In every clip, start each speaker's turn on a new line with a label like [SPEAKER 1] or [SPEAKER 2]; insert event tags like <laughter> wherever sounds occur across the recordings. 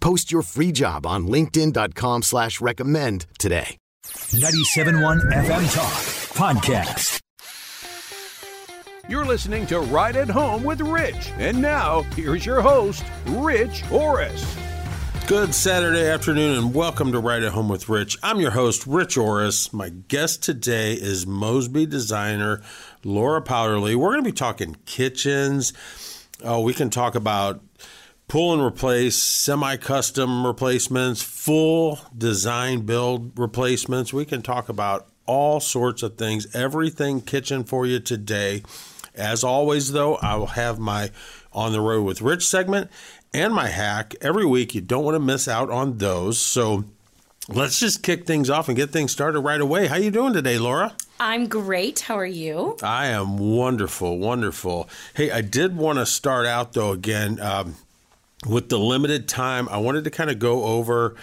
[SPEAKER 1] Post your free job on linkedin.com slash recommend today.
[SPEAKER 2] 97.1 FM Talk Podcast.
[SPEAKER 3] You're listening to Right at Home with Rich. And now, here's your host, Rich Orris.
[SPEAKER 4] Good Saturday afternoon and welcome to Right at Home with Rich. I'm your host, Rich Orris. My guest today is Mosby designer Laura Powderly. We're going to be talking kitchens. Uh, we can talk about pull and replace, semi custom replacements, full design build replacements. We can talk about all sorts of things, everything kitchen for you today. As always, though, I will have my On the Road with Rich segment and my hack every week. You don't want to miss out on those. So let's just kick things off and get things started right away. How are you doing today, Laura?
[SPEAKER 5] I'm great. How are you?
[SPEAKER 4] I am wonderful, wonderful. Hey, I did want to start out though again um, with the limited time. I wanted to kind of go over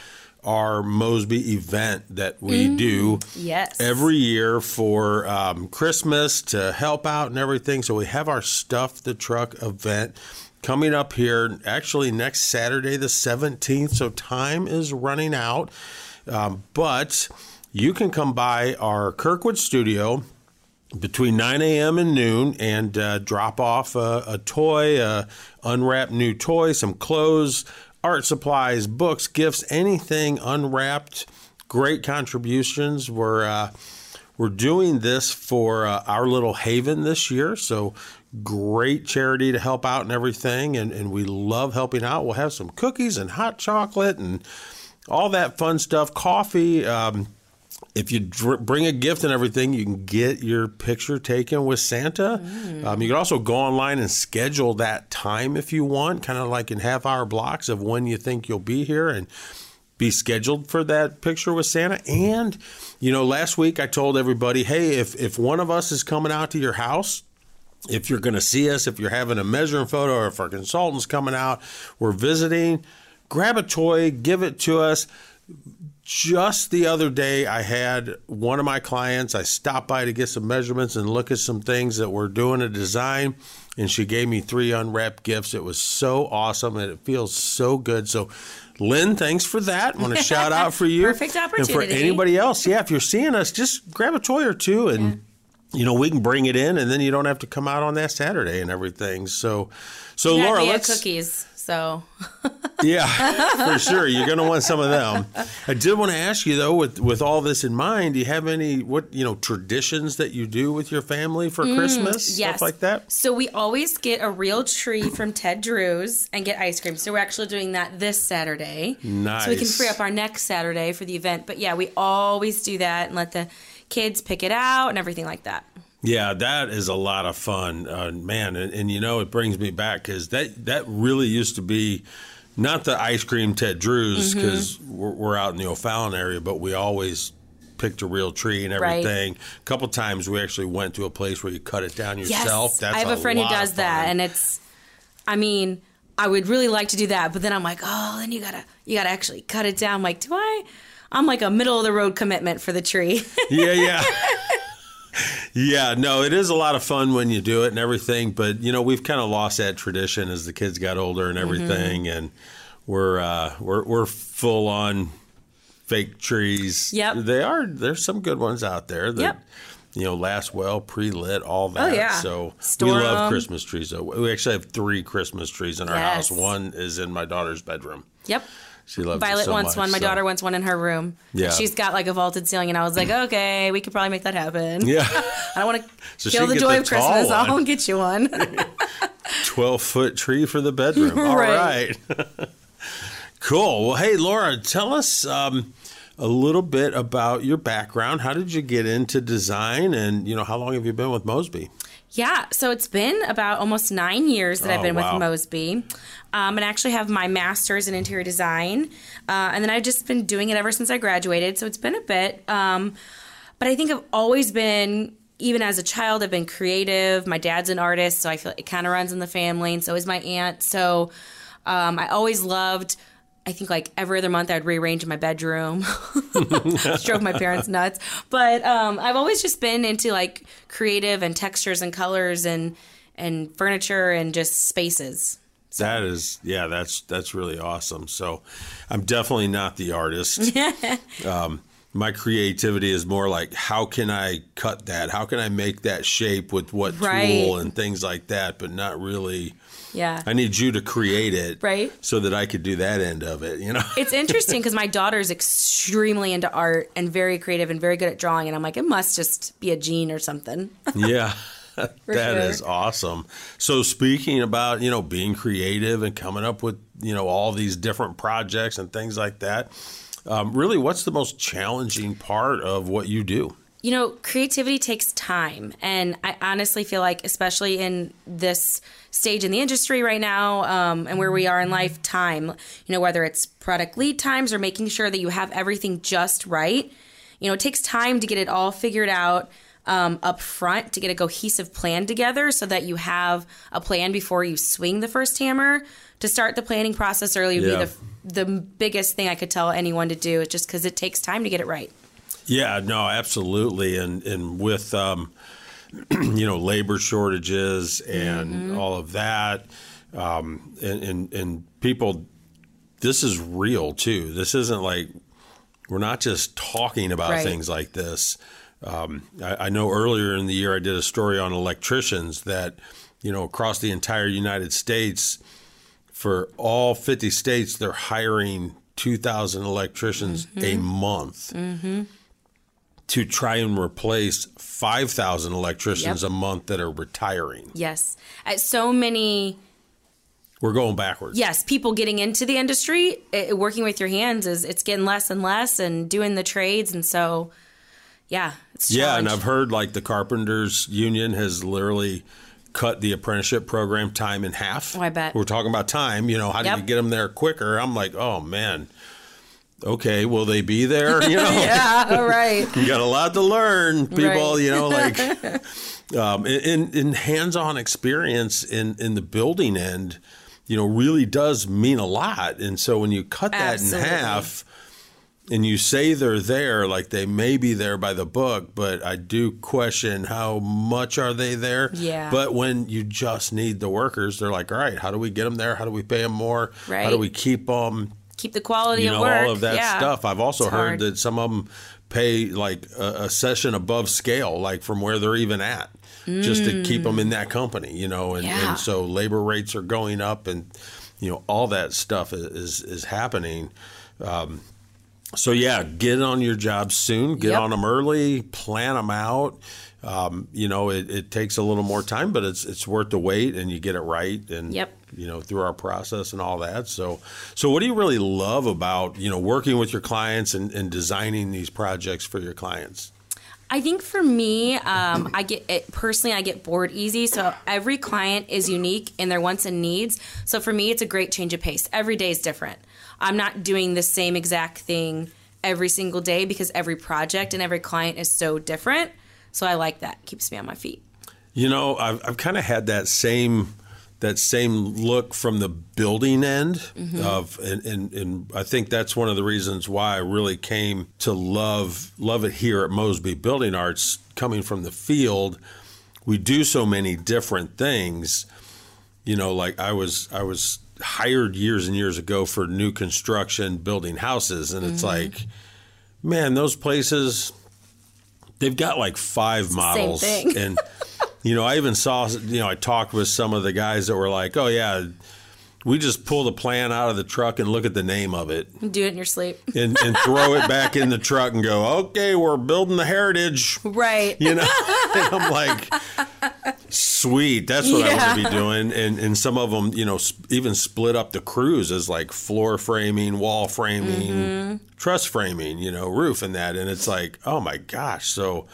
[SPEAKER 4] our Mosby event that we
[SPEAKER 5] Mm,
[SPEAKER 4] do
[SPEAKER 5] yes.
[SPEAKER 4] every year for um, Christmas to help out and everything. So we have our Stuff the Truck event coming up here actually next Saturday, the 17th. So time is running out. Um, but you can come by our Kirkwood studio between 9 a.m. and noon and uh, drop off a, a toy, a unwrapped new toy, some clothes, art supplies, books, gifts, anything unwrapped. Great contributions. We're uh, we're doing this for uh, our little haven this year, so great charity to help out and everything, and, and we love helping out. We'll have some cookies and hot chocolate and all that fun stuff, coffee. Um, if you dr- bring a gift and everything, you can get your picture taken with Santa. Um, you can also go online and schedule that time if you want, kind of like in half hour blocks of when you think you'll be here and be scheduled for that picture with Santa. And, you know, last week I told everybody, hey, if, if one of us is coming out to your house, if you're going to see us, if you're having a measuring photo, or if our consultant's coming out, we're visiting, grab a toy, give it to us just the other day i had one of my clients i stopped by to get some measurements and look at some things that we're doing a design and she gave me three unwrapped gifts. It was so awesome and it feels so good. So lynn thanks for that. I want to <laughs> shout out for you
[SPEAKER 5] Perfect
[SPEAKER 4] and for anybody else. Yeah if you're seeing us just grab a toy or two and you know we can bring it in and then you don't have to come out on that saturday and everything. So so
[SPEAKER 5] Yeah,
[SPEAKER 4] laura let's
[SPEAKER 5] cookies. So <laughs>
[SPEAKER 4] yeah, for sure. You're going to want some of them. I did want to ask you though, with with all this in mind, do you have any what you know traditions that you do with your family for Christmas,
[SPEAKER 5] Mm, yes.
[SPEAKER 4] stuff like that?
[SPEAKER 5] So we always get a real tree from Ted Drewes and get ice cream. So we're actually doing that this Saturday. So we can free up our next Saturday for the event. But yeah, we always do that and let the kids pick it out and everything like that.
[SPEAKER 4] Yeah, that is a lot of fun, uh, man. And, and you know, it brings me back because that that really used to be not the ice cream Ted Drewes
[SPEAKER 5] Mm-hmm.
[SPEAKER 4] because we're, we're out in the O'Fallon area, but we always picked a real tree and
[SPEAKER 5] Right.
[SPEAKER 4] everything. A couple times we actually went to a place where you cut it down yourself.
[SPEAKER 5] Yes,
[SPEAKER 4] That's
[SPEAKER 5] I have a, friend who does that, and it's. I mean, I would really like to do that, but then I'm like, oh, then you gotta you gotta actually cut it down. I'm like, do I? I'm like a middle of the road commitment for the tree.
[SPEAKER 4] yeah, yeah. <laughs> Yeah, no, it is a lot of fun when you do it and everything, but you know, we've kind of lost that tradition as the kids got older and everything
[SPEAKER 5] Mm-hmm.
[SPEAKER 4] and we're uh we're we're full on fake trees.
[SPEAKER 5] Yep.
[SPEAKER 4] They are there's some good ones out there that
[SPEAKER 5] Yep.
[SPEAKER 4] you know, last well, pre-lit, all that.
[SPEAKER 5] Oh, yeah.
[SPEAKER 4] So
[SPEAKER 5] Store
[SPEAKER 4] we love Christmas trees. though. We actually have 3 Christmas trees in our
[SPEAKER 5] Yes.
[SPEAKER 4] house. One is in my daughter's bedroom.
[SPEAKER 5] yep.
[SPEAKER 4] She loves it
[SPEAKER 5] Violet
[SPEAKER 4] so
[SPEAKER 5] wants
[SPEAKER 4] much,
[SPEAKER 5] one. My
[SPEAKER 4] so-
[SPEAKER 5] daughter wants one in her room.
[SPEAKER 4] Yeah.
[SPEAKER 5] She's got like a vaulted ceiling, and I was like, <clears throat> okay, we could probably make that happen.
[SPEAKER 4] Yeah. <laughs>
[SPEAKER 5] I don't want to <laughs>
[SPEAKER 4] So
[SPEAKER 5] kill the joy
[SPEAKER 4] the
[SPEAKER 5] of Christmas.
[SPEAKER 4] one.
[SPEAKER 5] I'll get you one. <laughs>
[SPEAKER 4] 12 foot tree for the bedroom. All
[SPEAKER 5] Right.
[SPEAKER 4] right. cool. Well, hey, Laura, tell us um, a little bit about your background. How did you get into design? And, you know, how long have you been with Mosby?
[SPEAKER 5] Yeah, so it's been about almost nine years that I've
[SPEAKER 4] Oh,
[SPEAKER 5] been
[SPEAKER 4] wow.
[SPEAKER 5] with Mosby. Um, and I actually have my master's in interior design. Uh, and then I've just been doing it ever since I graduated. So it's been a bit. Um, but I think I've always been, even as a child, I've been creative. My dad's an artist, so I feel it kind of runs in the family. And so is my aunt. So um, I always loved. I think like every other month I'd rearrange my bedroom, <laughs> drove my parents nuts. But um, I've always just been into like creative and textures and colors and and furniture and just spaces.
[SPEAKER 4] That is, yeah, that's that's really awesome. So, I'm definitely not the artist. <laughs> um, my creativity is more like, how can I cut that? How can I make that shape with what
[SPEAKER 5] Right.
[SPEAKER 4] tool and things like that? But not really.
[SPEAKER 5] Yeah.
[SPEAKER 4] I need you to create it,
[SPEAKER 5] Right.
[SPEAKER 4] So that I could do that end of it. You know. <laughs>
[SPEAKER 5] it's interesting because my daughter's extremely into art and very creative and very good at drawing. And I'm like, it must just be a gene or something. <laughs>
[SPEAKER 4] Yeah. <laughs> that is
[SPEAKER 5] sure.
[SPEAKER 4] awesome. So speaking about, you know, being creative and coming up with, you know, all these different projects and things like that, um, really what's the most challenging part of what you do?
[SPEAKER 5] you know, creativity takes time. And I honestly feel like, especially in this stage in the industry right now um, and where we are in life, time, you know, whether it's product lead times or making sure that you have everything just right, you know, it takes time to get it all figured out. Um, up front to get a cohesive plan together so that you have a plan before you swing the first hammer. To start the planning process early would
[SPEAKER 4] Yeah.
[SPEAKER 5] be the, the biggest thing I could tell anyone to do, just because it takes time to get it right.
[SPEAKER 4] Yeah, no, absolutely. And and with um, <clears throat> you know, labor shortages and all of that, um, and, and and people this is real too. This isn't like we're not just talking about
[SPEAKER 5] Right.
[SPEAKER 4] things like this. Um, I, I know earlier in the year I did a story on electricians that, you know, across the entire United States, for all 50 states, they're hiring 2,000 electricians a month to try and replace 5,000 electricians
[SPEAKER 5] Yep.
[SPEAKER 4] a month that are retiring.
[SPEAKER 5] Yes. At so many
[SPEAKER 4] We're going backwards.
[SPEAKER 5] yes, people getting into the industry, it, working with your hands is it's getting less and less, and doing the trades, and so yeah, it's
[SPEAKER 4] Yeah, and. I've heard like the carpenters union has literally cut the apprenticeship program time in half.
[SPEAKER 5] Oh, I bet.
[SPEAKER 4] We're talking about time, you know, how do
[SPEAKER 5] Yep.
[SPEAKER 4] you get them there quicker? I'm like, "Oh man. Okay, will they be there, <laughs> you know?" <laughs>
[SPEAKER 5] yeah, all <laughs> right.
[SPEAKER 4] you got a lot to learn, people.
[SPEAKER 5] Right.
[SPEAKER 4] You know, like um, in, in hands-on experience in in the building end, you know, really does mean a lot. And so when you cut that
[SPEAKER 5] Absolutely.
[SPEAKER 4] in half, and you say they're there, like they may be there by the book, but I do question how much are they there.
[SPEAKER 5] Yeah.
[SPEAKER 4] But when you just need the workers, they're like, all right, how do we get them there? How do we pay them more? How do we keep them?
[SPEAKER 5] Keep the quality
[SPEAKER 4] you
[SPEAKER 5] of
[SPEAKER 4] know
[SPEAKER 5] work.
[SPEAKER 4] all of that
[SPEAKER 5] yeah.
[SPEAKER 4] stuff. I've also
[SPEAKER 5] It's
[SPEAKER 4] heard
[SPEAKER 5] hard.
[SPEAKER 4] that some of them pay like a, a session above scale, like from where they're even at, just to keep them in that company. You know, and,
[SPEAKER 5] Mm. Yeah.
[SPEAKER 4] and so labor rates are going up, and you know all that stuff is is, is happening. Um, so yeah, get on your jobs soon. Get
[SPEAKER 5] Yep.
[SPEAKER 4] on them early. Plan them out. Um, you know, it, it takes a little more time, but it's it's worth the wait, and you get it right. And
[SPEAKER 5] Yep.
[SPEAKER 4] you know, through our process and all that. So, so what do you really love about you know working with your clients and, and designing these projects for your clients?
[SPEAKER 5] I think for me, um, I get it, personally, I get bored easy. So every client is unique in their wants and needs. So for me, it's a great change of pace. Every day is different. I'm not doing the same exact thing every single day because every project and every client is so different. So I like that. Keeps me on my feet.
[SPEAKER 4] You know, I've, I've kind of had that same that same look from the building end mm-hmm. of, and, and and I think that's one of the reasons why I really came to love love it here at Mosby Building Arts. Coming from the field, we do so many different things. You know, like I was I was hired years and years ago for new construction building houses, and it's mm-hmm. like, man, those places they've got like five models
[SPEAKER 5] thing. <laughs>
[SPEAKER 4] and you know i even saw you know i talked with some of the guys that were like oh yeah we just pull the plan out of the truck and look at the name of it
[SPEAKER 5] Do it in your sleep.
[SPEAKER 4] and, and throw it back in the truck and go, okay, we're building the heritage.
[SPEAKER 5] Right.
[SPEAKER 4] You know, <laughs> and I'm like, sweet. That's what I want to be doing. And and some of them, you know, sp- even split up the crews as like floor framing, wall framing,
[SPEAKER 5] Mm-hmm.
[SPEAKER 4] truss framing, you know, roof and that. And it's like, oh my gosh, so.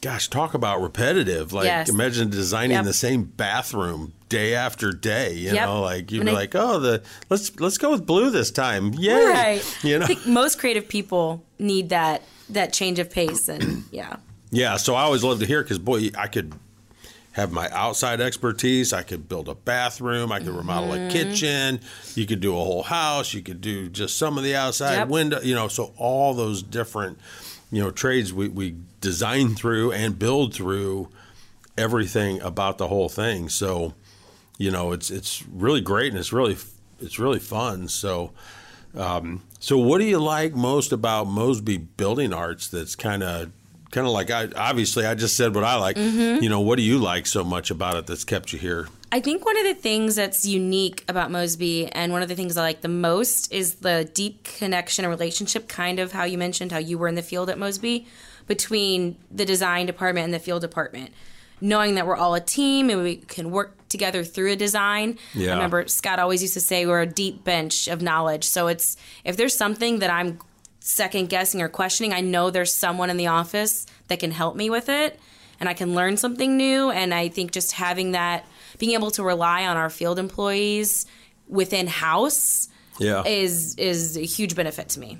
[SPEAKER 4] Gosh, talk about repetitive. Like,
[SPEAKER 5] Yes.
[SPEAKER 4] imagine designing
[SPEAKER 5] Yep.
[SPEAKER 4] the same bathroom day after day. You
[SPEAKER 5] Yep.
[SPEAKER 4] know, like you'd be
[SPEAKER 5] I-
[SPEAKER 4] like, "Oh, the let's let's go with blue this time." Yay!
[SPEAKER 5] Right.
[SPEAKER 4] You know,
[SPEAKER 5] I think most creative people need that that change of pace and yeah. <clears throat>
[SPEAKER 4] Yeah, so I always love to hear because boy, I could have my outside expertise. I could build a bathroom. I could remodel
[SPEAKER 5] Mm-hmm.
[SPEAKER 4] a kitchen. You could do a whole house. You could do just some of the outside
[SPEAKER 5] Yep.
[SPEAKER 4] window. You know, so all those different you know trades we we design through and build through everything about the whole thing. So you know, it's it's really great and it's really it's really fun. So. Um, so, what do you like most about Mosby Building Arts? That's kind of, kind of like I obviously I just said what I like.
[SPEAKER 5] Mm-hmm.
[SPEAKER 4] You know, what do you like so much about it that's kept you here?
[SPEAKER 5] I think one of the things that's unique about Mosby, and one of the things I like the most, is the deep connection and relationship, kind of how you mentioned how you were in the field at Mosby, between the design department and the field department. Knowing that we're all a team and we can work together through a design.
[SPEAKER 4] Yeah.
[SPEAKER 5] I remember Scott always used to say we're a deep bench of knowledge. So it's if there's something that I'm second guessing or questioning, I know there's someone in the office that can help me with it and I can learn something new. And I think just having that, being able to rely on our field employees within house
[SPEAKER 4] Yeah,
[SPEAKER 5] is is a huge benefit to me.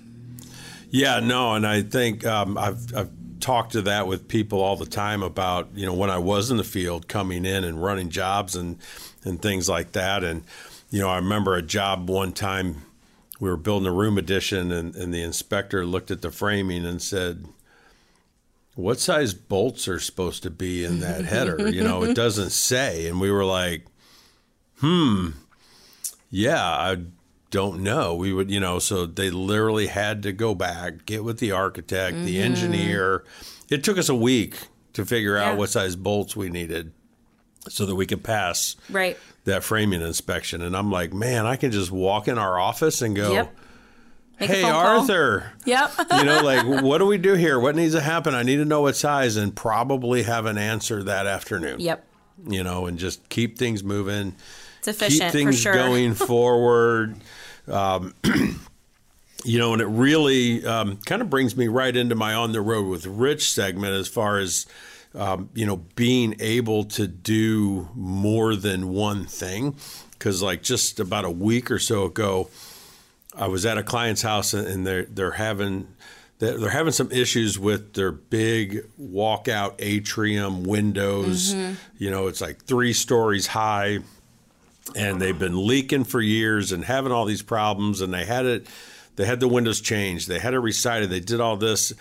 [SPEAKER 4] yeah, no, and I think um, I've I've talked to that with people all the time about you know when I was in the field coming in and running jobs and and things like that, and you know I remember a job one time we were building a room addition and, and the inspector looked at the framing and said what size bolts are supposed to be in that header? <laughs> You know it doesn't say. And we were like hmm yeah i don't know. We would you know so they literally had to go back get with the architect the engineer. It took us a week to figure out what size bolts we needed so that we could pass
[SPEAKER 5] Right.
[SPEAKER 4] that framing inspection and i'm like man i can just walk in our office and go
[SPEAKER 5] Yep.
[SPEAKER 4] Hey
[SPEAKER 5] phone call.
[SPEAKER 4] arthur
[SPEAKER 5] Yep. <laughs>
[SPEAKER 4] you know, like, what do we do here? What needs to happen? I need to know what size and probably have an answer that afternoon.
[SPEAKER 5] yep.
[SPEAKER 4] You know, and just keep things moving,
[SPEAKER 5] It's efficient
[SPEAKER 4] keep things
[SPEAKER 5] for sure.
[SPEAKER 4] going <laughs> forward. Um, <clears throat> you know, and it really um, kind of brings me right into my on the road with Rich segment as far as. Um, you know, being able to do more than one thing. Because, like, just about a week or so ago, I was at a client's house and they're they're having they're they're having some issues with their big walkout atrium windows. You know, it's like three stories high, and they've been leaking for years and having all these problems. And they had it, they had the windows changed, they had it recited, they did all this,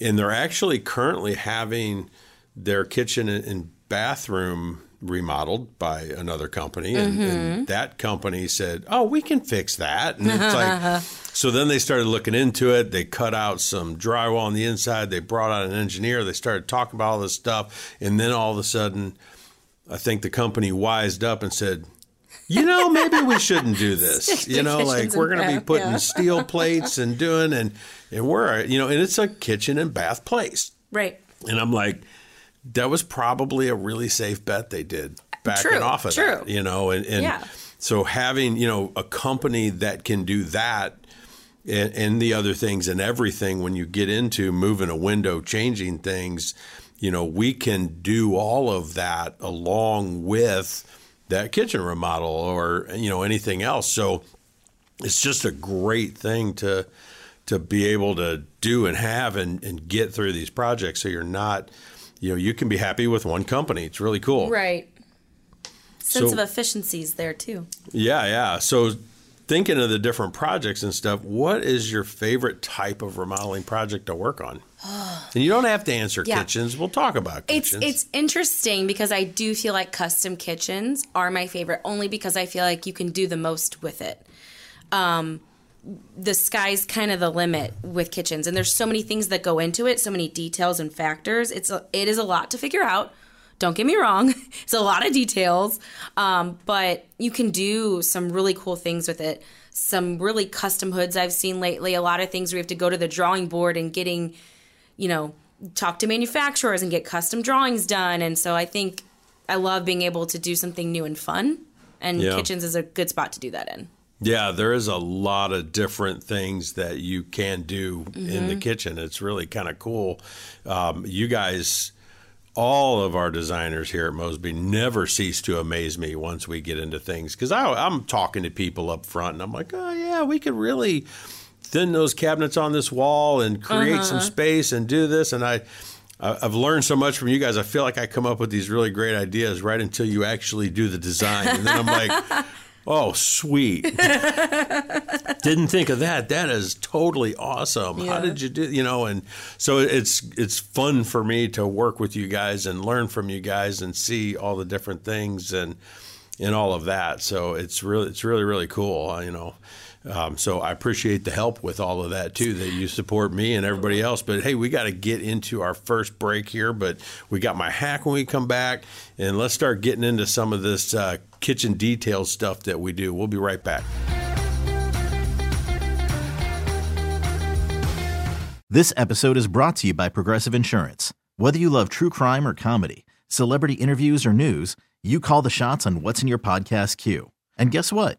[SPEAKER 4] and they're actually currently having their kitchen and- bathroom remodeled by another company. And, and that company said oh we can fix that. And it's like <laughs> so then they started looking into it. They cut out some drywall on the inside. They brought out an engineer. They started talking about all this stuff. And then all of a sudden i think the company wised up and said you know maybe we shouldn't do <laughs> this. You know like we're going to be putting
[SPEAKER 5] yeah.
[SPEAKER 4] steel <laughs> plates and doing and and we're you know and it's a kitchen and bath place.
[SPEAKER 5] Right.
[SPEAKER 4] and I'm like, that was probably a really safe bet they did backing
[SPEAKER 5] True,
[SPEAKER 4] off of
[SPEAKER 5] true.
[SPEAKER 4] that, you know, and, and
[SPEAKER 5] Yeah.
[SPEAKER 4] so having, you know, a company that can do that and, and the other things and everything when you get into moving a window, changing things, you know, we can do all of that along with that kitchen remodel or, you know, anything else. So it's just a great thing to to be able to do and have and, and get through these projects so you're not you know you can be happy with one company it's really cool
[SPEAKER 5] Right. Sense
[SPEAKER 4] So-
[SPEAKER 5] of efficiencies there too.
[SPEAKER 4] yeah yeah so thinking of the different projects and stuff what is your favorite type of remodeling project to work on <sighs> and you don't have to answer
[SPEAKER 5] Yeah.
[SPEAKER 4] kitchens we'll talk about
[SPEAKER 5] It's
[SPEAKER 4] kitchens
[SPEAKER 5] it's interesting because I do feel like custom kitchens are my favorite only because I feel like you can do the most with it. Um the sky's kind of the limit with kitchens and there's so many things that go into it, so many details and factors. It's a, it is a lot to figure out. Don't get me wrong, <laughs> it's a lot of details, um, but you can do some really cool things with it. Some really custom hoods I've seen lately. A lot of things where you have to go to the drawing board and getting, you know, talk to manufacturers and get custom drawings done. And so I think I love being able to do something new and fun. And
[SPEAKER 4] Yeah.
[SPEAKER 5] kitchens is a good spot to do that in.
[SPEAKER 4] Yeah, there is a lot of different things that you can do in
[SPEAKER 5] Mm-hmm.
[SPEAKER 4] the kitchen. It's really kind of cool. Um, you guys, all of our designers here at Mosby never cease to amaze me once we get into things because I'm talking to people up front and I'm like, oh, yeah, we could really thin those cabinets on this wall and create
[SPEAKER 5] Uh-huh.
[SPEAKER 4] some space and do this. And I- I've learned so much from you guys. I feel like I come up with these really great ideas right until you actually do the design. And then I'm like, <laughs> oh, sweet. <laughs> Didn't think of that. That is totally awesome. How did you do? You know, and so it's it's fun for me to work with you guys and learn from you guys and see all the different things and and all of that. So it's really it's really really cool. You know. Um, so I appreciate the help with all of that too. That you support me and everybody else. But hey, we got to get into our first break here. But we got my hack when we come back, and let's start getting into some of this uh, kitchen detail stuff that we do. We'll be right back.
[SPEAKER 6] This episode is brought to you by Progressive Insurance. Whether you love true crime or comedy, celebrity interviews or news, you call the shots on what's in your podcast queue. And guess what?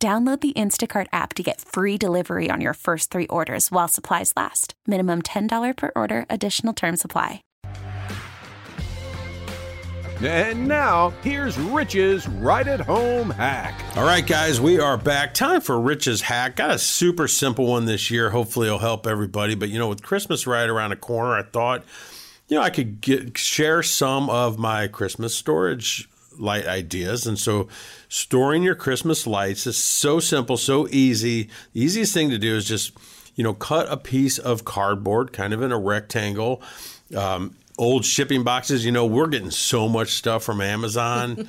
[SPEAKER 7] Download the Instacart app to get free delivery on your first three orders while supplies last. Minimum $10 per order, additional term supply.
[SPEAKER 3] And now, here's Rich's right at home hack.
[SPEAKER 4] All right, guys, we are back. Time for Rich's hack. Got a super simple one this year. Hopefully, it'll help everybody. But you know, with Christmas right around the corner, I thought, you know, I could get share some of my Christmas storage light ideas. And so, storing your Christmas lights is so simple, so easy. The easiest thing to do is just, you know, cut a piece of cardboard, kind of in a rectangle. Um, old shipping boxes. You know, we're getting so much stuff from Amazon. <laughs>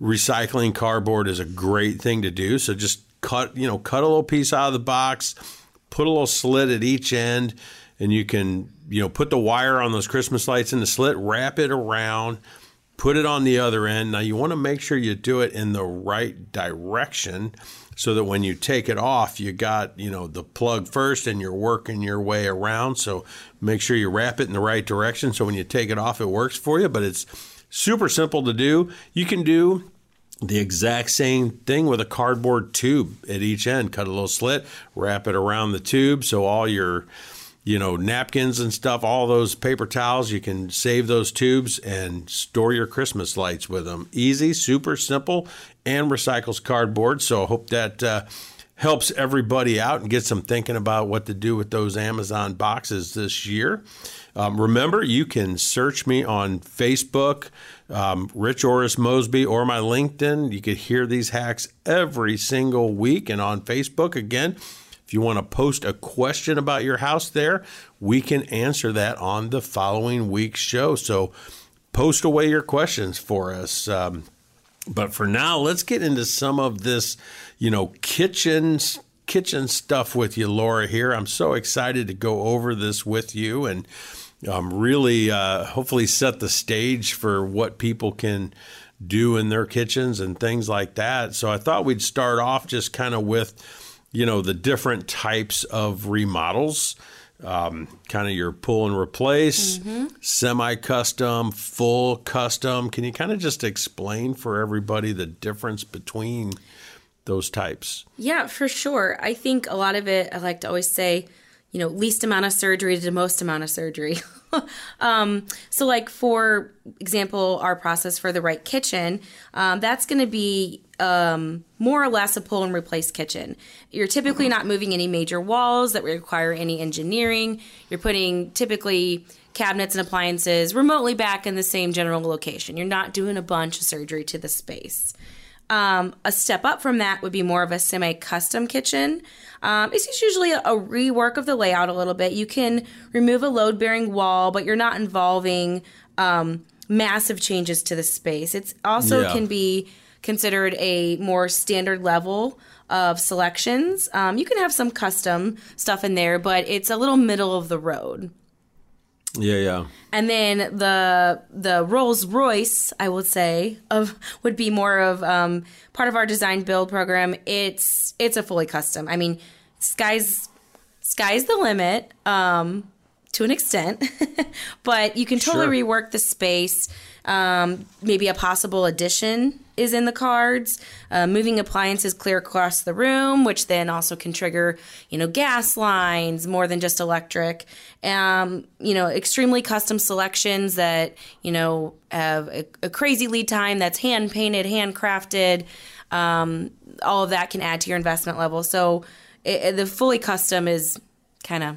[SPEAKER 4] Recycling cardboard is a great thing to do. So just cut, you know, cut a little piece out of the box, put a little slit at each end, and you can, you know, put the wire on those Christmas lights in the slit, wrap it around, put it on the other end. Now you want to make sure you do it in the right direction so that when you take it off, you got, you know, the plug first and you're working your way around. So make sure you wrap it in the right direction so when you take it off, it works for you. But it's super simple to do. You can do the exact same thing with a cardboard tube at each end. Cut a little slit, wrap it around the tube so all your you know, napkins and stuff, all those paper towels, you can save those tubes and store your Christmas lights with them. Easy, super simple, and recycles cardboard. So I hope that uh, helps everybody out and gets them thinking about what to do with those Amazon boxes this year. Um, remember, you can search me on Facebook, um, Rich Orris Mosby, or my LinkedIn. You could hear these hacks every single week. And on Facebook, again, you want to post a question about your house there, we can answer that on the following week's show. So post away your questions for us. Um, but for now, let's get into some of this, you know, kitchen kitchen stuff with you, Laura. Here, I'm so excited to go over this with you and um, really, uh, hopefully, set the stage for what people can do in their kitchens and things like that. So I thought we'd start off just kind of with, you know, the different types of remodels. Um, kind of your pull and replace,
[SPEAKER 5] Mm-hmm.
[SPEAKER 4] semi custom, full custom. Can you kind of just explain for everybody the difference between those types?
[SPEAKER 5] Yeah, for sure. I think a lot of it, I like to always say, you know, least amount of surgery to the most amount of surgery. <laughs> um, so, like, for example, our process for the right kitchen, um, that's going to be um, more or less a pull and replace kitchen. You're typically not moving any major walls that require any engineering. You're putting typically cabinets and appliances remotely back in the same general location. You're not doing a bunch of surgery to the space. Um, a step up from that would be more of a semi custom kitchen. Um, it's just usually a, a rework of the layout a little bit. You can remove a load bearing wall, but you're not involving um, massive changes to the space. It's also
[SPEAKER 4] Yeah.
[SPEAKER 5] can be considered a more standard level of selections. Um, you can have some custom stuff in there, but it's a little middle of the road.
[SPEAKER 4] Yeah, yeah.
[SPEAKER 5] And then the the Rolls Royce, I would say, of would be more of um, part of our design build program. It's it's a fully custom. I mean, sky's sky's the limit um, to an extent, <laughs> but you can totally
[SPEAKER 4] Sure.
[SPEAKER 5] rework the space. Um, maybe a possible addition is in the cards. Uh, moving appliances clear across the room, which then also can trigger, you know, gas lines more than just electric. Um, you know, extremely custom selections that you know have a, a crazy lead time that's hand painted, handcrafted. Um, all of that can add to your investment level. So it, it- the fully custom is kind of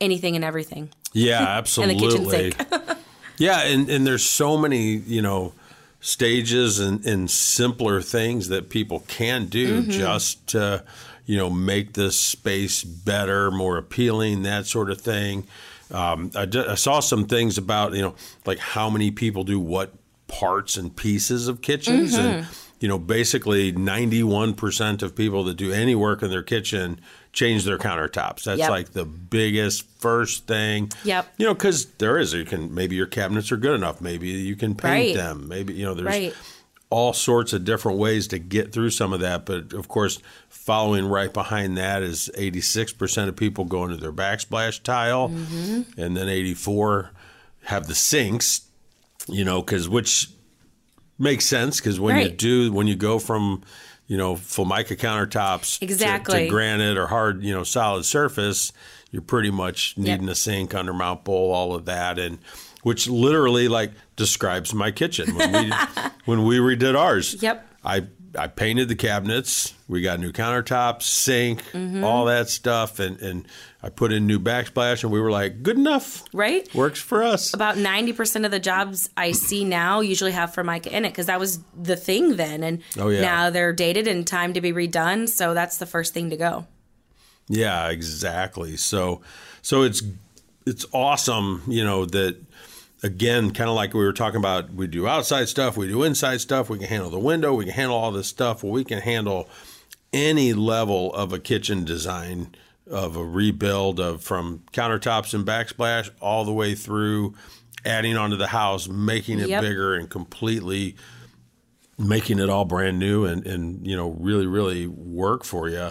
[SPEAKER 5] anything and everything.
[SPEAKER 4] Yeah, absolutely. <laughs>
[SPEAKER 5] and the kitchen sink. <laughs>
[SPEAKER 4] Yeah, and, and there's so many, you know, stages and, and simpler things that people can do
[SPEAKER 5] Mm-hmm.
[SPEAKER 4] just to, you know, make this space better, more appealing, that sort of thing. Um, I, d- I saw some things about, you know, like how many people do what parts and pieces of kitchens. And,
[SPEAKER 5] Mm-hmm.
[SPEAKER 4] You know, basically 91% of people that do any work in their kitchen change their countertops. That's
[SPEAKER 5] Yep.
[SPEAKER 4] like the biggest first thing.
[SPEAKER 5] Yep.
[SPEAKER 4] You know, because there is, you can maybe your cabinets are good enough. Maybe you can paint
[SPEAKER 5] Right.
[SPEAKER 4] them. Maybe you know, there's
[SPEAKER 5] Right.
[SPEAKER 4] all sorts of different ways to get through some of that. But of course, following right behind that is 86% of people go into their backsplash tile,
[SPEAKER 5] Mm-hmm.
[SPEAKER 4] and then 84 have the sinks. You know, because which makes sense because when you do when you go from you know formica countertops to-
[SPEAKER 5] Exactly.
[SPEAKER 4] to, granite or hard you know solid surface you're pretty much needing a sink undermount bowl all of that and which literally like describes my kitchen when we <laughs> when we redid ours
[SPEAKER 5] Yep.
[SPEAKER 4] i i painted the cabinets we got new countertops sink
[SPEAKER 5] Mm-hmm.
[SPEAKER 4] all that stuff and and i put in new backsplash and we were like good enough
[SPEAKER 5] Right?
[SPEAKER 4] works for us
[SPEAKER 5] about 90% of the jobs I see now usually have Formica in it because that was the thing then. And
[SPEAKER 4] Oh, yeah.
[SPEAKER 5] now they're dated and time to be redone. So that's the first thing to go.
[SPEAKER 4] Yeah, exactly. So so it's it's awesome, you know, that again, kind of like we were talking about, we do outside stuff, we do inside stuff, we can handle the window, we can handle all this stuff. Well, we can handle any level of a kitchen design of a rebuild of from countertops and backsplash all the way through adding onto the house, making it
[SPEAKER 5] Yep.
[SPEAKER 4] bigger and completely making it all brand new and, and you know really really work for you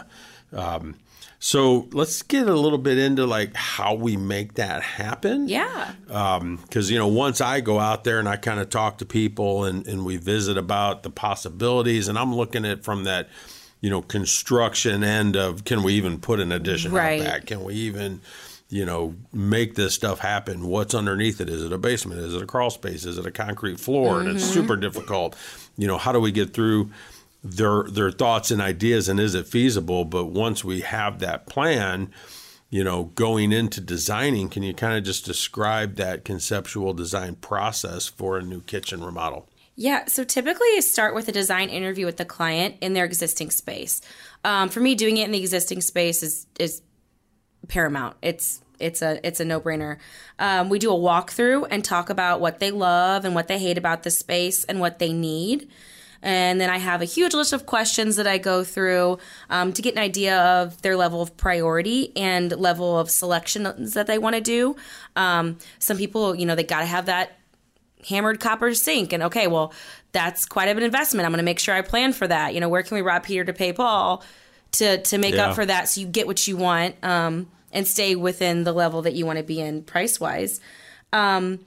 [SPEAKER 4] um, so let's get a little bit into like how we make that happen
[SPEAKER 5] Yeah.
[SPEAKER 4] because you know once i go out there and i kind of talk to people and, and we visit about the possibilities and i'm looking at from that you know construction end of can we even put an addition
[SPEAKER 5] Right.
[SPEAKER 4] out back can we even you know make this stuff happen? What's underneath it? Is it a basement? Is it a crawl space? Is it a concrete floor? And it's mm-hmm. super difficult. You know how do we get through their their thoughts and ideas and is it feasible? But once we have that plan you know going into designing can you kind of just describe that conceptual design process for a new kitchen remodel
[SPEAKER 5] Yeah, so typically I start with a design interview with the client in their existing space. Um, for me, doing it in the existing space is is paramount. It's it's a it's a no brainer. Um, we do a walkthrough and talk about what they love and what they hate about the space and what they need. And then I have a huge list of questions that I go through um, to get an idea of their level of priority and level of selections that they want to do. Um, some people, you know, they got to have that hammered copper sink. And okay, well, that's quite of an investment. I'm going to make sure I plan for that. You know, where can we rob Peter to pay Paul to to make
[SPEAKER 4] Yeah.
[SPEAKER 5] up for that so you get what you want um, and stay within the level that you want to be in price wise. Um,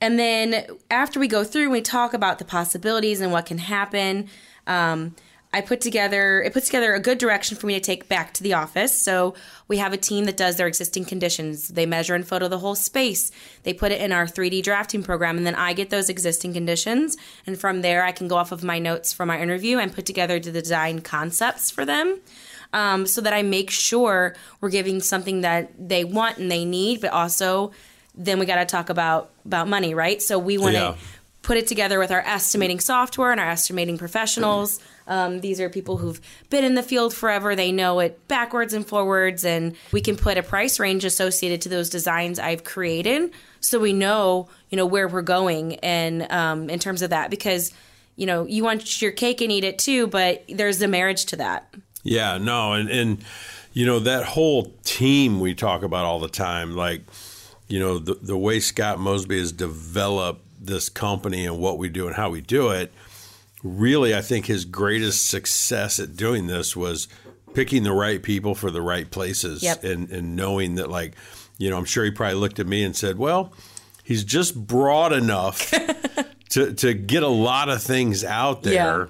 [SPEAKER 5] and then after we go through, and we talk about the possibilities and what can happen. Um, I put together it puts together a good direction for me to take back to the office. So we have a team that does their existing conditions. They measure and photo the whole space. They put it in our 3D drafting program, and then I get those existing conditions. And from there, I can go off of my notes from my interview and put together the design concepts for them. Um, so that I make sure we're giving something that they want and they need, but also then we got to talk about about money, right? So we want to
[SPEAKER 4] Yeah.
[SPEAKER 5] Put it together with our estimating software and our estimating professionals. Um, these are people who've been in the field forever. They know it backwards and forwards, and we can put a price range associated to those designs I've created, so we know you know where we're going and um, in terms of that because you know you want your cake and eat it too, but there's a marriage to that.
[SPEAKER 4] Yeah, no, and and you know that whole team we talk about all the time, like you know the the way Scott Mosby has developed this company and what we do and how we do it. Really, I think his greatest success at doing this was picking the right people for the right places
[SPEAKER 5] Yep.
[SPEAKER 4] and and knowing that like you know I'm sure he probably looked at me and said, well. He's just broad enough <laughs> to, to get a lot of things out there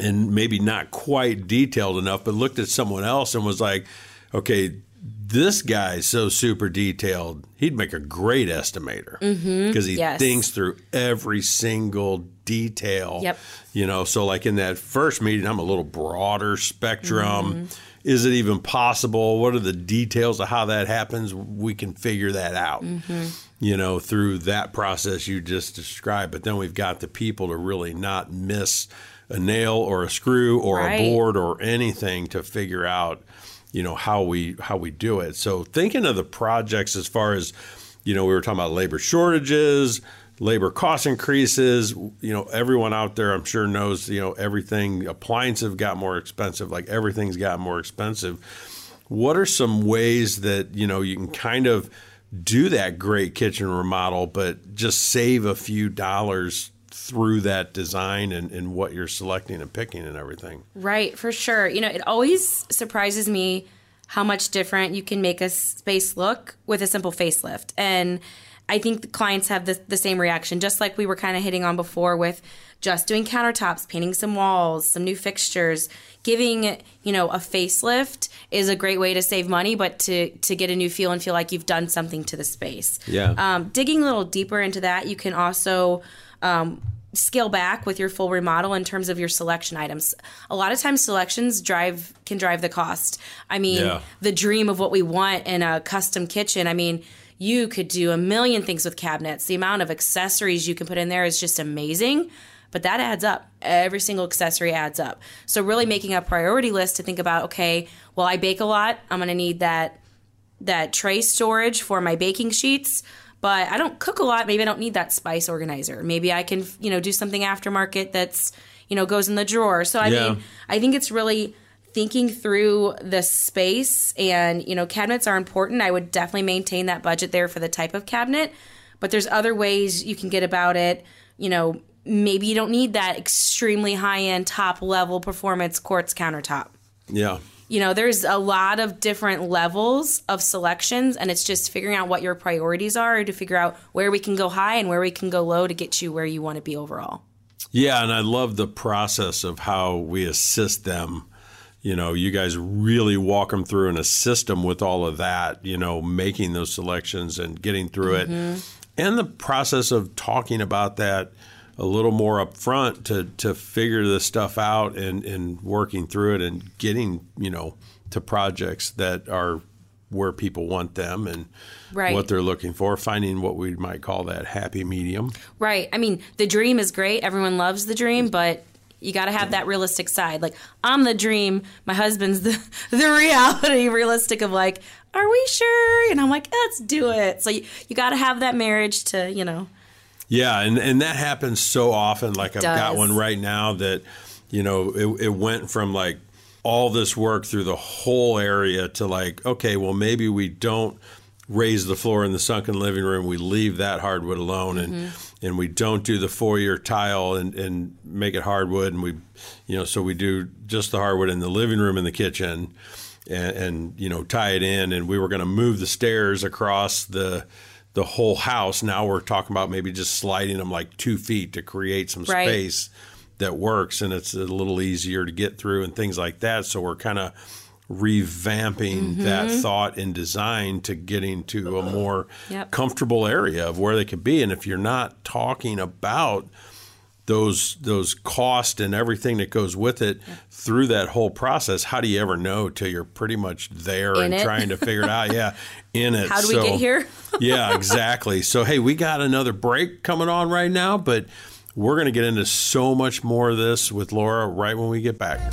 [SPEAKER 4] and maybe not quite detailed enough, but looked at someone else and was like, okay, this guy's so super detailed, he'd make a great estimator because he
[SPEAKER 5] Mm-hmm. Yes.
[SPEAKER 4] thinks through every single detail.
[SPEAKER 5] Yep.
[SPEAKER 4] You know, so like in that first meeting, I'm a little broader spectrum.
[SPEAKER 5] Mm-hmm.
[SPEAKER 4] Is it even possible? What are the details of how that happens? We can figure that out
[SPEAKER 5] Mm-hmm.
[SPEAKER 4] you know, through that process you just described. But then we've got the people to really not miss a nail or a screw or
[SPEAKER 5] Right.
[SPEAKER 4] a board or anything to figure out, you know, how we how we do it. So thinking of the projects as far as, you know, we were talking about labor shortages, labor cost increases. You know, everyone out there I'm sure knows, you know, everything appliances have got more expensive, like everything's got more expensive what are some ways that you know you can kind of do that great kitchen remodel but just save a few dollars through that design and, and what you're selecting and picking and everything
[SPEAKER 5] Right, for sure. You know, it always surprises me how much different you can make a space look with a simple facelift. And I think the clients have the, the same reaction, just like we were kind of hitting on before with just doing countertops, painting some walls, some new fixtures. Giving, you know, a facelift is a great way to save money, but to, to get a new feel and feel like you've done something to the space.
[SPEAKER 4] Yeah.
[SPEAKER 5] Um, digging a little deeper into that, you can also um, scale back with your full remodel in terms of your selection items. A lot of times, selections drive can drive the cost. I mean,
[SPEAKER 4] Yeah.
[SPEAKER 5] the dream of what we want in a custom kitchen. I mean, you could do a million things with cabinets. The amount of accessories you can put in there is just amazing. But that adds up. Every single accessory adds up. So really making a priority list to think about, okay, well I bake a lot. I'm going to need that that tray storage for my baking sheets but i don't cook a lot. Maybe i don't need that spice organizer. Maybe i can you know do something aftermarket that's you know goes in the drawer. So i
[SPEAKER 4] Yeah.
[SPEAKER 5] mean i think it's really thinking through the space and you know cabinets are important. I would definitely maintain that budget there for the type of cabinet but there's other ways you can get about it. You know maybe you don't need that extremely high end top level performance quartz countertop.
[SPEAKER 4] Yeah
[SPEAKER 5] you know there's a lot of different levels of selections and it's just figuring out what your priorities are to figure out where we can go high and where we can go low to get you where you want to be overall
[SPEAKER 4] Yeah, and I love the process of how we assist them. You know, you guys really walk them through and assist them with all of that, you know, making those selections and getting through it. Mm-hmm. And the process of talking about that a little more upfront to, to figure this stuff out and, and working through it and getting, you know, to projects that are where people want them and
[SPEAKER 5] Right.
[SPEAKER 4] what they're looking for, finding what we might call that happy medium.
[SPEAKER 5] right. I mean the dream is great. Everyone loves the dream but you got to have that realistic side. Like i'm the dream. My husband's the, <laughs> the reality realistic of like are we sure? And i'm like let's do it. So you, you got to have that marriage to you know
[SPEAKER 4] Yeah, and, and that happens so often. Like I've got one right now that, you know, it, it went from like all this work through the whole area to like, okay, well, maybe we don't raise the floor in the sunken living room. We leave that hardwood alone and mm-hmm. and we don't do the four-year tile and, and make it hardwood. And we, you know, so we do just the hardwood in the living room and the kitchen and, and you know, tie it in. And we were going to move the stairs across the the whole house. Now we're talking about maybe just sliding them like two feet to create some
[SPEAKER 5] Right.
[SPEAKER 4] space that works and it's a little easier to get through and things like that. So we're kind of revamping mm-hmm. that thought and design to getting to a more
[SPEAKER 5] Yep.
[SPEAKER 4] comfortable area of where they could be. And if you're not talking about those those cost and everything that goes with it through that whole process, how do you ever know till you're pretty much there
[SPEAKER 5] In
[SPEAKER 4] and
[SPEAKER 5] it.
[SPEAKER 4] trying to figure it out? Yeah, <laughs> in it.
[SPEAKER 5] How do we get here? <laughs>
[SPEAKER 4] yeah, exactly. So, hey, we got another break coming on right now, but we're going to get into so much more of this with Laura right when we get back.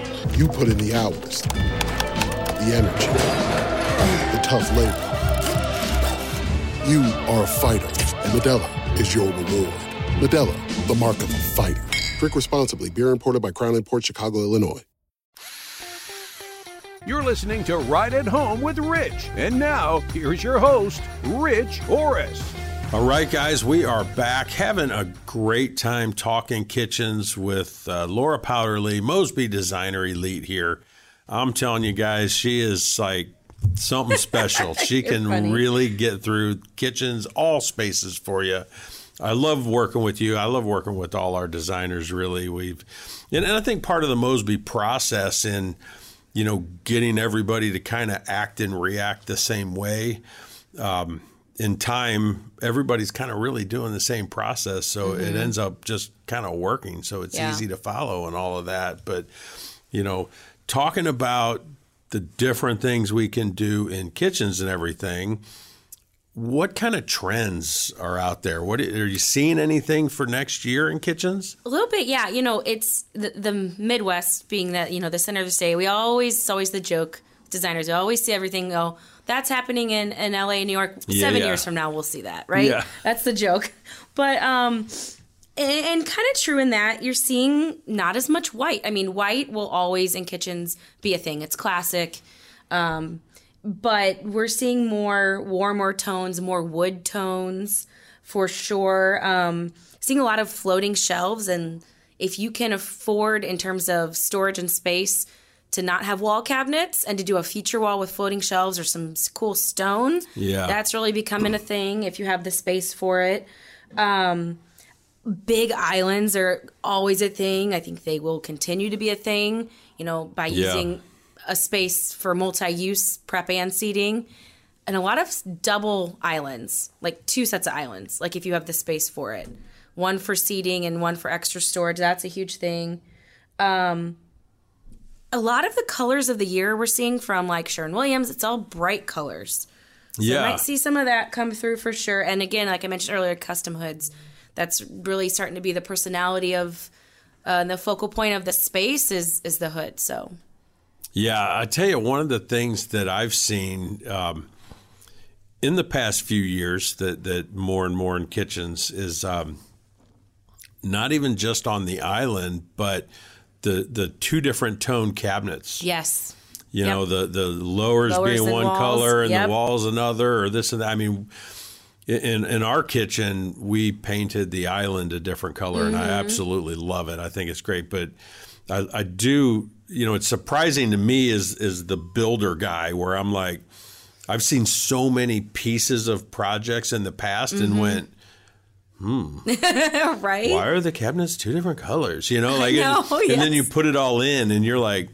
[SPEAKER 8] You put in the hours, the energy, the tough labor. You are a fighter, and Modelo is your reward. Modelo, the mark of a fighter. Drink responsibly. Beer imported by Crown Imports Chicago, Illinois.
[SPEAKER 3] You're listening to Right at Home with Rich. And now, here's your host, Rich Orris.
[SPEAKER 4] All right, guys, we are back having a great time talking kitchens with uh, Laura Powderly, Mosby Designer Elite here. I'm telling you guys, she is like something <laughs> special. she can
[SPEAKER 5] funny.
[SPEAKER 4] really get through kitchens, all spaces for you. I love working with you. I love working with all our designers. Really, we've, and, and I think part of the Mosby process in, you know, getting everybody to kind of act and react the same way. Um, in time, everybody's kind of really doing the same process, so it
[SPEAKER 5] Mhm.
[SPEAKER 4] ends up just kind of working. So it's
[SPEAKER 5] Yeah.
[SPEAKER 4] easy to follow and all of that. But you know, talking about the different things we can do in kitchens and everything. What kind of trends are out there? What are you seeing anything for next year in kitchens?
[SPEAKER 5] A little bit, yeah. You know, it's the, the Midwest being that you know the center of the state. We always, it's always the joke. Designers, we always see everything go. That's happening in in LA, New York.
[SPEAKER 9] Yeah,
[SPEAKER 5] Seven
[SPEAKER 9] yeah.
[SPEAKER 5] years from now, we'll see that, right?
[SPEAKER 9] Yeah.
[SPEAKER 5] That's the joke. <laughs> But um, and, and kind of true in that you're seeing not as much white. I mean, white will always in kitchens be a thing. It's classic. Um, but we're seeing more warmer tones, more wood tones for sure. Um, seeing a lot of floating shelves, and if you can afford, in terms of storage and space, to not have wall cabinets and to do a feature wall with floating shelves or some cool stone,
[SPEAKER 9] Yeah.
[SPEAKER 5] that's really becoming a thing if you have the space for it. Um, big islands are always a thing. I think they will continue to be a thing, you know, by
[SPEAKER 9] Yeah.
[SPEAKER 5] using a space for multi-use prep and seating. and a lot of double islands, like two sets of islands, like if you have the space for it. One for seating and one for extra storage. That's a huge thing. Um, a lot of the colors of the year we're seeing from like Sherwin-Williams, it's all bright colors. So
[SPEAKER 4] Yeah.
[SPEAKER 5] you might see some of that come through for sure. And again, like I mentioned earlier, custom hoods. That's really starting to be the personality of uh, the focal point of the space is is the hood. So
[SPEAKER 4] Yeah, I tell you, one of the things that I've seen um, in the past few years that that more and more in kitchens is um, not even just on the island, but the the two different tone cabinets.
[SPEAKER 5] yes,
[SPEAKER 4] You
[SPEAKER 5] Yep.
[SPEAKER 4] know, the the lowers,
[SPEAKER 5] Lowers
[SPEAKER 4] being one
[SPEAKER 5] walls,
[SPEAKER 4] color and
[SPEAKER 5] yep.
[SPEAKER 4] the walls another, or this and that. I mean, in in our kitchen, we painted the island a different color, and I
[SPEAKER 5] Mhm.
[SPEAKER 4] absolutely love it. I think it's great, but I, I do. You know, it's surprising to me as as the builder guy, where I'm like, I've seen so many pieces of projects in the past, and
[SPEAKER 5] Mhm.
[SPEAKER 4] went. Hmm. <laughs>
[SPEAKER 5] right.
[SPEAKER 4] Why are the cabinets two different colors? You know, like, and-
[SPEAKER 5] know,
[SPEAKER 4] and, then you put it all in, and you're like,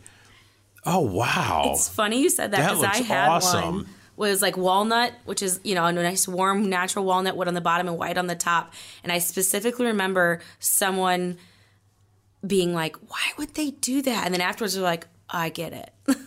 [SPEAKER 4] oh wow,
[SPEAKER 5] It's funny you said that because I had
[SPEAKER 4] awesome.
[SPEAKER 5] one was like walnut, which is you know a nice warm natural walnut wood on the bottom and white on the top. And I specifically remember someone being like, "Why would they do that?" And then afterwards they're like, "I get it." <laughs>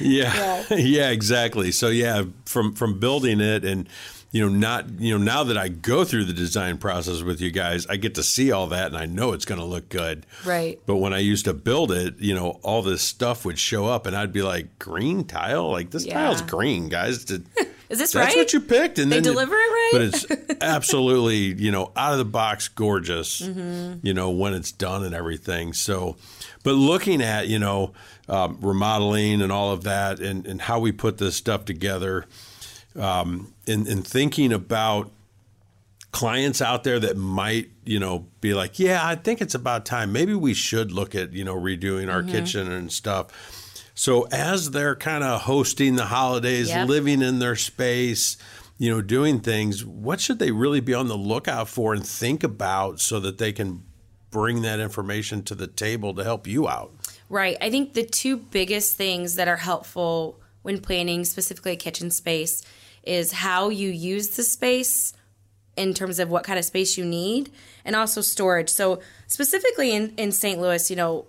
[SPEAKER 4] Yeah. <laughs> yeah, exactly. So yeah, from from building it and you know not you know now that I go through the design process with you guys, I get to see all that and I know it's going to look good.
[SPEAKER 5] right.
[SPEAKER 4] But when I used to build it, you know, all this stuff would show up and I'd be like, "Green tile? Like this
[SPEAKER 5] Yeah.
[SPEAKER 4] tile's green, guys." Did, <laughs>
[SPEAKER 5] Is this
[SPEAKER 4] that's
[SPEAKER 5] right?
[SPEAKER 4] That's what you picked and
[SPEAKER 5] They
[SPEAKER 4] then
[SPEAKER 5] deliver it right?
[SPEAKER 4] But it's <laughs> absolutely, you know, out of the box gorgeous
[SPEAKER 5] Mhm.
[SPEAKER 4] you know, when it's done and everything. So, but looking at, you know, um, remodeling and all of that and, and how we put this stuff together um, and, and thinking about clients out there that might, you know, be like, yeah, I think it's about time. Maybe we should look at, you know, redoing our
[SPEAKER 5] Mhm.
[SPEAKER 4] kitchen and stuff. So as they're kind of hosting the holidays,
[SPEAKER 5] Yep.
[SPEAKER 4] living in their space, you know, doing things, what should they really be on the lookout for and think about so that they can bring that information to the table to help you out?
[SPEAKER 5] Right. I think the two biggest things that are helpful when planning specifically a kitchen space is how you use the space in terms of what kind of space you need and also storage. So specifically in, in St. Louis, you know,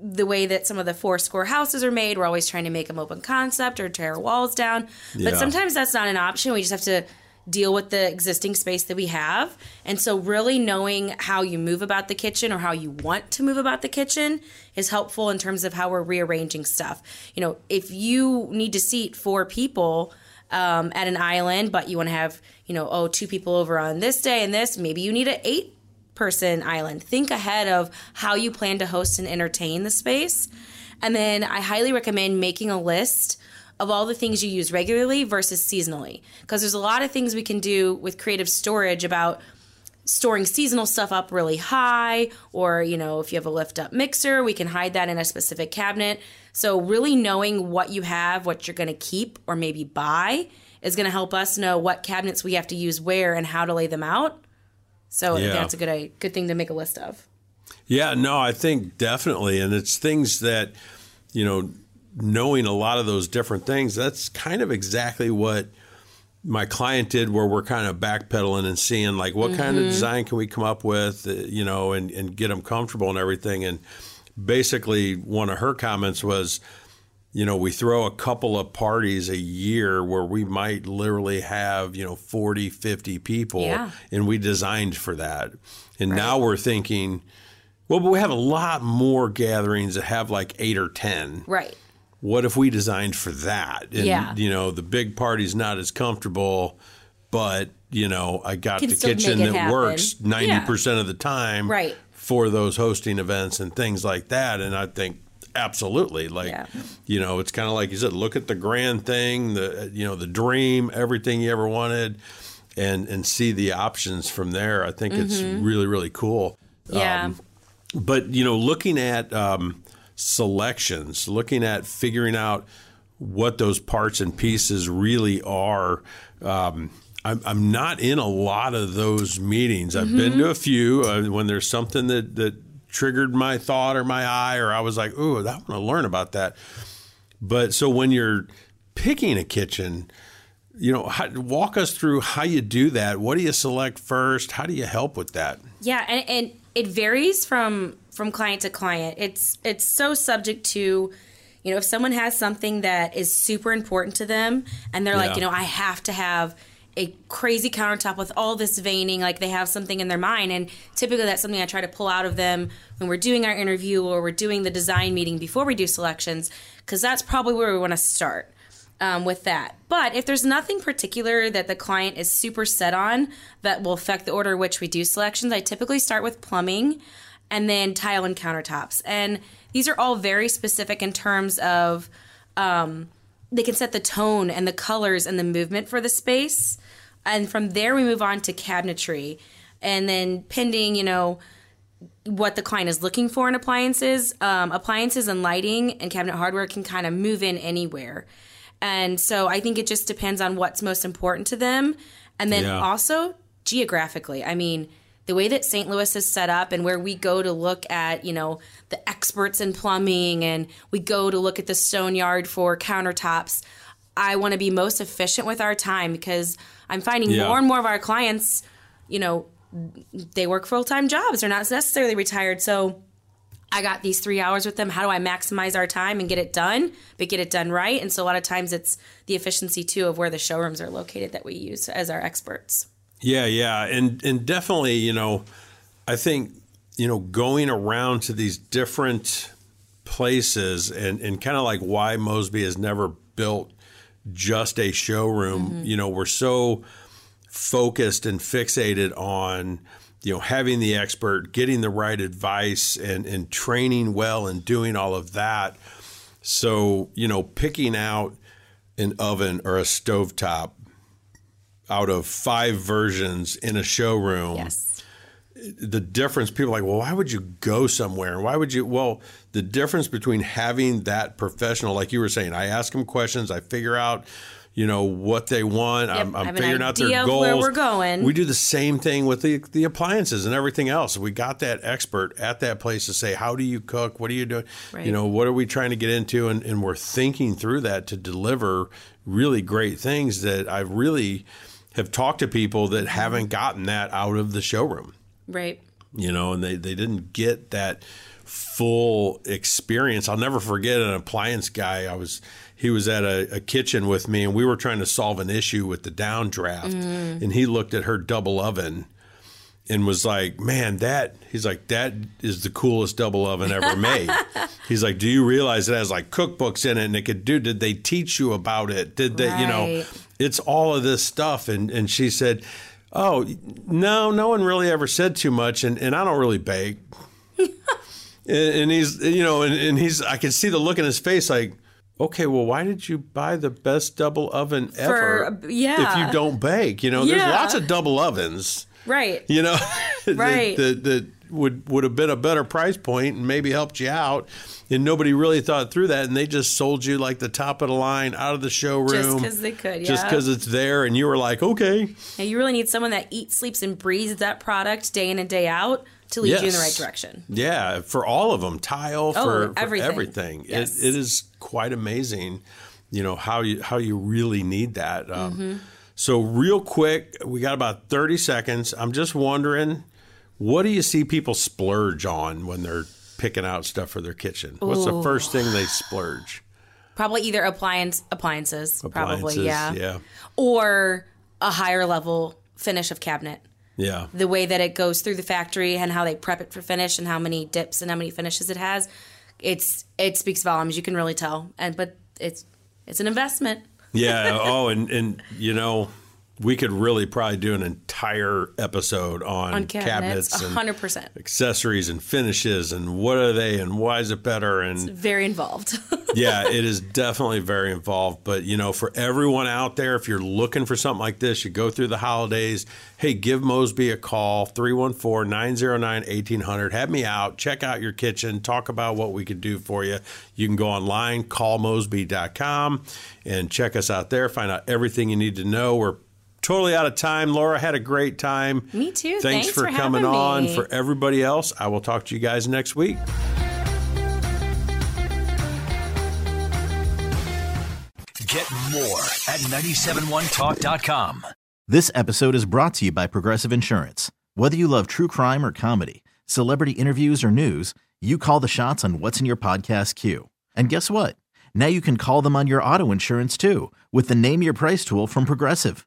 [SPEAKER 5] the way that some of the foursquare houses are made, we're always trying to make them open concept or tear walls down.
[SPEAKER 9] Yeah.
[SPEAKER 5] But sometimes that's not an option. We just have to deal with the existing space that we have. And so really knowing how you move about the kitchen or how you want to move about the kitchen is helpful in terms of how we're rearranging stuff. You know, if you need to seat four people um, at an island, but you want to have, you know, oh, two people over on this day and this, maybe you need an eight person island. Think ahead of how you plan to host and entertain the space. And then I highly recommend making a list of all the things you use regularly versus seasonally. Because there's a lot of things we can do with creative storage about storing seasonal stuff up really high or you know if you have a lift up mixer we can hide that in a specific cabinet so really knowing what you have what you're going to keep or maybe buy is going to help us know what cabinets we have to use where and how to lay them out so
[SPEAKER 4] Yeah.
[SPEAKER 5] that's a good a good thing to make a list of
[SPEAKER 4] Yeah, no, I think definitely. And it's things that, you know, knowing a lot of those different things, that's kind of exactly what my client did where we're kind of backpedaling and seeing like what kind of
[SPEAKER 9] Mhm.
[SPEAKER 4] design can we come up with, uh, you know, and, and get them comfortable and everything. And basically one of her comments was, you know, we throw a couple of parties a year where we might literally have, you know, 40, 50 people.
[SPEAKER 9] Yeah.
[SPEAKER 4] And we designed for that. And now we're thinking, well, but we have a lot more gatherings that have like eight or 10.
[SPEAKER 5] right
[SPEAKER 4] What if we designed for that? And,
[SPEAKER 5] Yeah.
[SPEAKER 4] you know, the big party's not as comfortable, but, you know, I got
[SPEAKER 5] Can
[SPEAKER 4] the kitchen that
[SPEAKER 5] happen.
[SPEAKER 4] works 90% of the time
[SPEAKER 5] Right.
[SPEAKER 4] for those hosting events and things like that. And I think absolutely like you know it's kind of like you said look at the grand thing the you know the dream everything you ever wanted and and see the options from there i think it's
[SPEAKER 5] Mhm.
[SPEAKER 4] really really cool
[SPEAKER 5] Yeah.
[SPEAKER 4] Um, but you know looking at um, selections looking at figuring out what those parts and pieces really are um, I'm, I'm not in a lot of those meetings i've been
[SPEAKER 9] Mhm.
[SPEAKER 4] to a few uh, when there's something that that triggered my thought or my eye or i was like ooh i want to learn about that but so when you're picking a kitchen, you know, how, walk us through how you do that. What do you select first? How do you help with that?
[SPEAKER 5] Yeah, and, and it varies from from client to client. It's it's so subject to you know, if someone has something that is super important to them and they're like, you know, I have to have a crazy countertop with all this veining, like they have something in their mind. And typically that's something I try to pull out of them when we're doing our interview or we're doing the design meeting before we do selections, because that's probably where we want to start um, with that. But if there's nothing particular that the client is super set on that will affect the order in which we do selections, I typically start with plumbing and then tile and countertops. And these are all very specific in terms of um, they can set the tone and the colors and the movement for the space. And from there, we move on to cabinetry. And then, pending, you know, what the client is looking for in appliances, um, appliances and lighting and cabinet hardware can kind of move in anywhere. And so I think it just depends on what's most important to them. And then
[SPEAKER 9] Yeah.
[SPEAKER 5] also geographically. I mean, the way that St. Louis is set up and where we go to look at, you know, the experts in plumbing and we go to look at the stone yard for countertops. I want to be most efficient with our time because I'm finding
[SPEAKER 9] Yeah.
[SPEAKER 5] more and more of our clients, you know, they work full time jobs. They're not necessarily retired. So I got these three hours with them. How do I maximize our time and get it done, but get it done right? And so a lot of times it's the efficiency too of where the showrooms are located that we use as our experts.
[SPEAKER 4] Yeah, yeah, and and definitely, you know, I think you know going around to these different places and and kind of like why Mosby has never built just a showroom.
[SPEAKER 9] Mhm.
[SPEAKER 4] You know, we're so focused and fixated on you know having the expert, getting the right advice, and and training well and doing all of that. So you know, picking out an oven or a stovetop out of five versions in a showroom.
[SPEAKER 5] Yes.
[SPEAKER 4] The difference, people are like, well, why would you go somewhere? Why would you? Well, the difference between having that professional, like you were saying, I ask them questions, I figure out, you know, what they want. I'm,
[SPEAKER 5] I
[SPEAKER 4] I'm figuring out their goals.
[SPEAKER 5] where we're going.
[SPEAKER 4] We do the same thing with the, the appliances and everything else. We got that expert at that place to say, how do you cook? What are you doing?
[SPEAKER 9] Right.
[SPEAKER 4] You know, what are we trying to get into? And, and we're thinking through that to deliver really great things that I've really have talked to people that haven't gotten that out of the showroom,
[SPEAKER 5] Right.
[SPEAKER 4] you know, and they, they didn't get that full experience. I'll never forget an appliance guy. I was, he was at a, a kitchen with me and we were trying to solve an issue with the downdraft
[SPEAKER 9] Mm.
[SPEAKER 4] and he looked at her double oven and was like, "Man, that." He's like, "That is the coolest double oven ever made." <laughs> he's like, "Do you realize it has like cookbooks in it and it could do? Did they teach you about it? Did they? You know,
[SPEAKER 9] Right.
[SPEAKER 4] It's all of this stuff." And and she said, "Oh, no, no one really ever said too much, and and I don't really bake." <laughs> and, and he's you know, and, and he's I can see the look in his face like. Okay, well, why did you buy the best double oven ever?
[SPEAKER 5] For- yeah.
[SPEAKER 4] If you don't bake, you know, there's lots of double ovens
[SPEAKER 5] Right.
[SPEAKER 4] you know, <laughs> <laughs>
[SPEAKER 5] Right.
[SPEAKER 4] that, that would would have been a better price point and maybe helped you out. And nobody really thought through that, and they just sold you like the top of the line out of the showroom
[SPEAKER 5] Just 'cause they could,
[SPEAKER 4] just because it's there, and you were like, okay,
[SPEAKER 5] Now you really need someone that eats, sleeps, and breathes that product day in and day out to lead you in the right direction.
[SPEAKER 4] yeah, for all of them, tile
[SPEAKER 5] Oh,
[SPEAKER 4] for, for
[SPEAKER 5] everything.
[SPEAKER 4] everything.
[SPEAKER 5] Yes.
[SPEAKER 4] It, it is quite amazing, you know how you how you really need that. Um,
[SPEAKER 5] Mhm.
[SPEAKER 4] So, real quick, we got about 30 seconds. I'm just wondering, what do you see people splurge on when they're picking out stuff for their kitchen? What's the first thing they splurge?
[SPEAKER 5] Probably either appliance appliances,
[SPEAKER 4] Appliances,
[SPEAKER 5] probably yeah,
[SPEAKER 4] yeah.
[SPEAKER 5] or a higher level finish of cabinet.
[SPEAKER 4] Yeah.
[SPEAKER 5] The way that it goes through the factory and how they prep it for finish and how many dips and how many finishes it has, it's it speaks volumes. You can really tell, and but it's it's an investment.
[SPEAKER 4] Yeah. <laughs> oh, and, and, you know, we could really probably do an entire episode on,
[SPEAKER 5] on cabinets,
[SPEAKER 4] cabinets
[SPEAKER 5] hundred percent.
[SPEAKER 4] accessories and finishes and what are they and why is it better and
[SPEAKER 5] Very involved. <laughs>
[SPEAKER 4] yeah, it is definitely very involved. But you know, for everyone out there, if you're looking for something like this, you go through the holidays. Hey, give Mosby a call 314-909-1800. Have me out, check out your kitchen, talk about what we could do for you. You can go online, callmosby.com and check us out there, find out everything you need to know. We're totally out of time. Laura had a great time.
[SPEAKER 5] Me too.
[SPEAKER 4] Thanks,
[SPEAKER 5] Thanks
[SPEAKER 4] for,
[SPEAKER 5] for
[SPEAKER 4] coming on.
[SPEAKER 5] me.
[SPEAKER 4] For everybody else, I will talk to you guys next week.
[SPEAKER 2] Get More at 971talk.com.
[SPEAKER 6] This episode is brought to you by Progressive Insurance. Whether you love true crime or comedy, celebrity interviews or news, you call the shots on what's in your podcast queue. And guess what? Now you can call them on your auto insurance too with the Name Your Price tool from Progressive.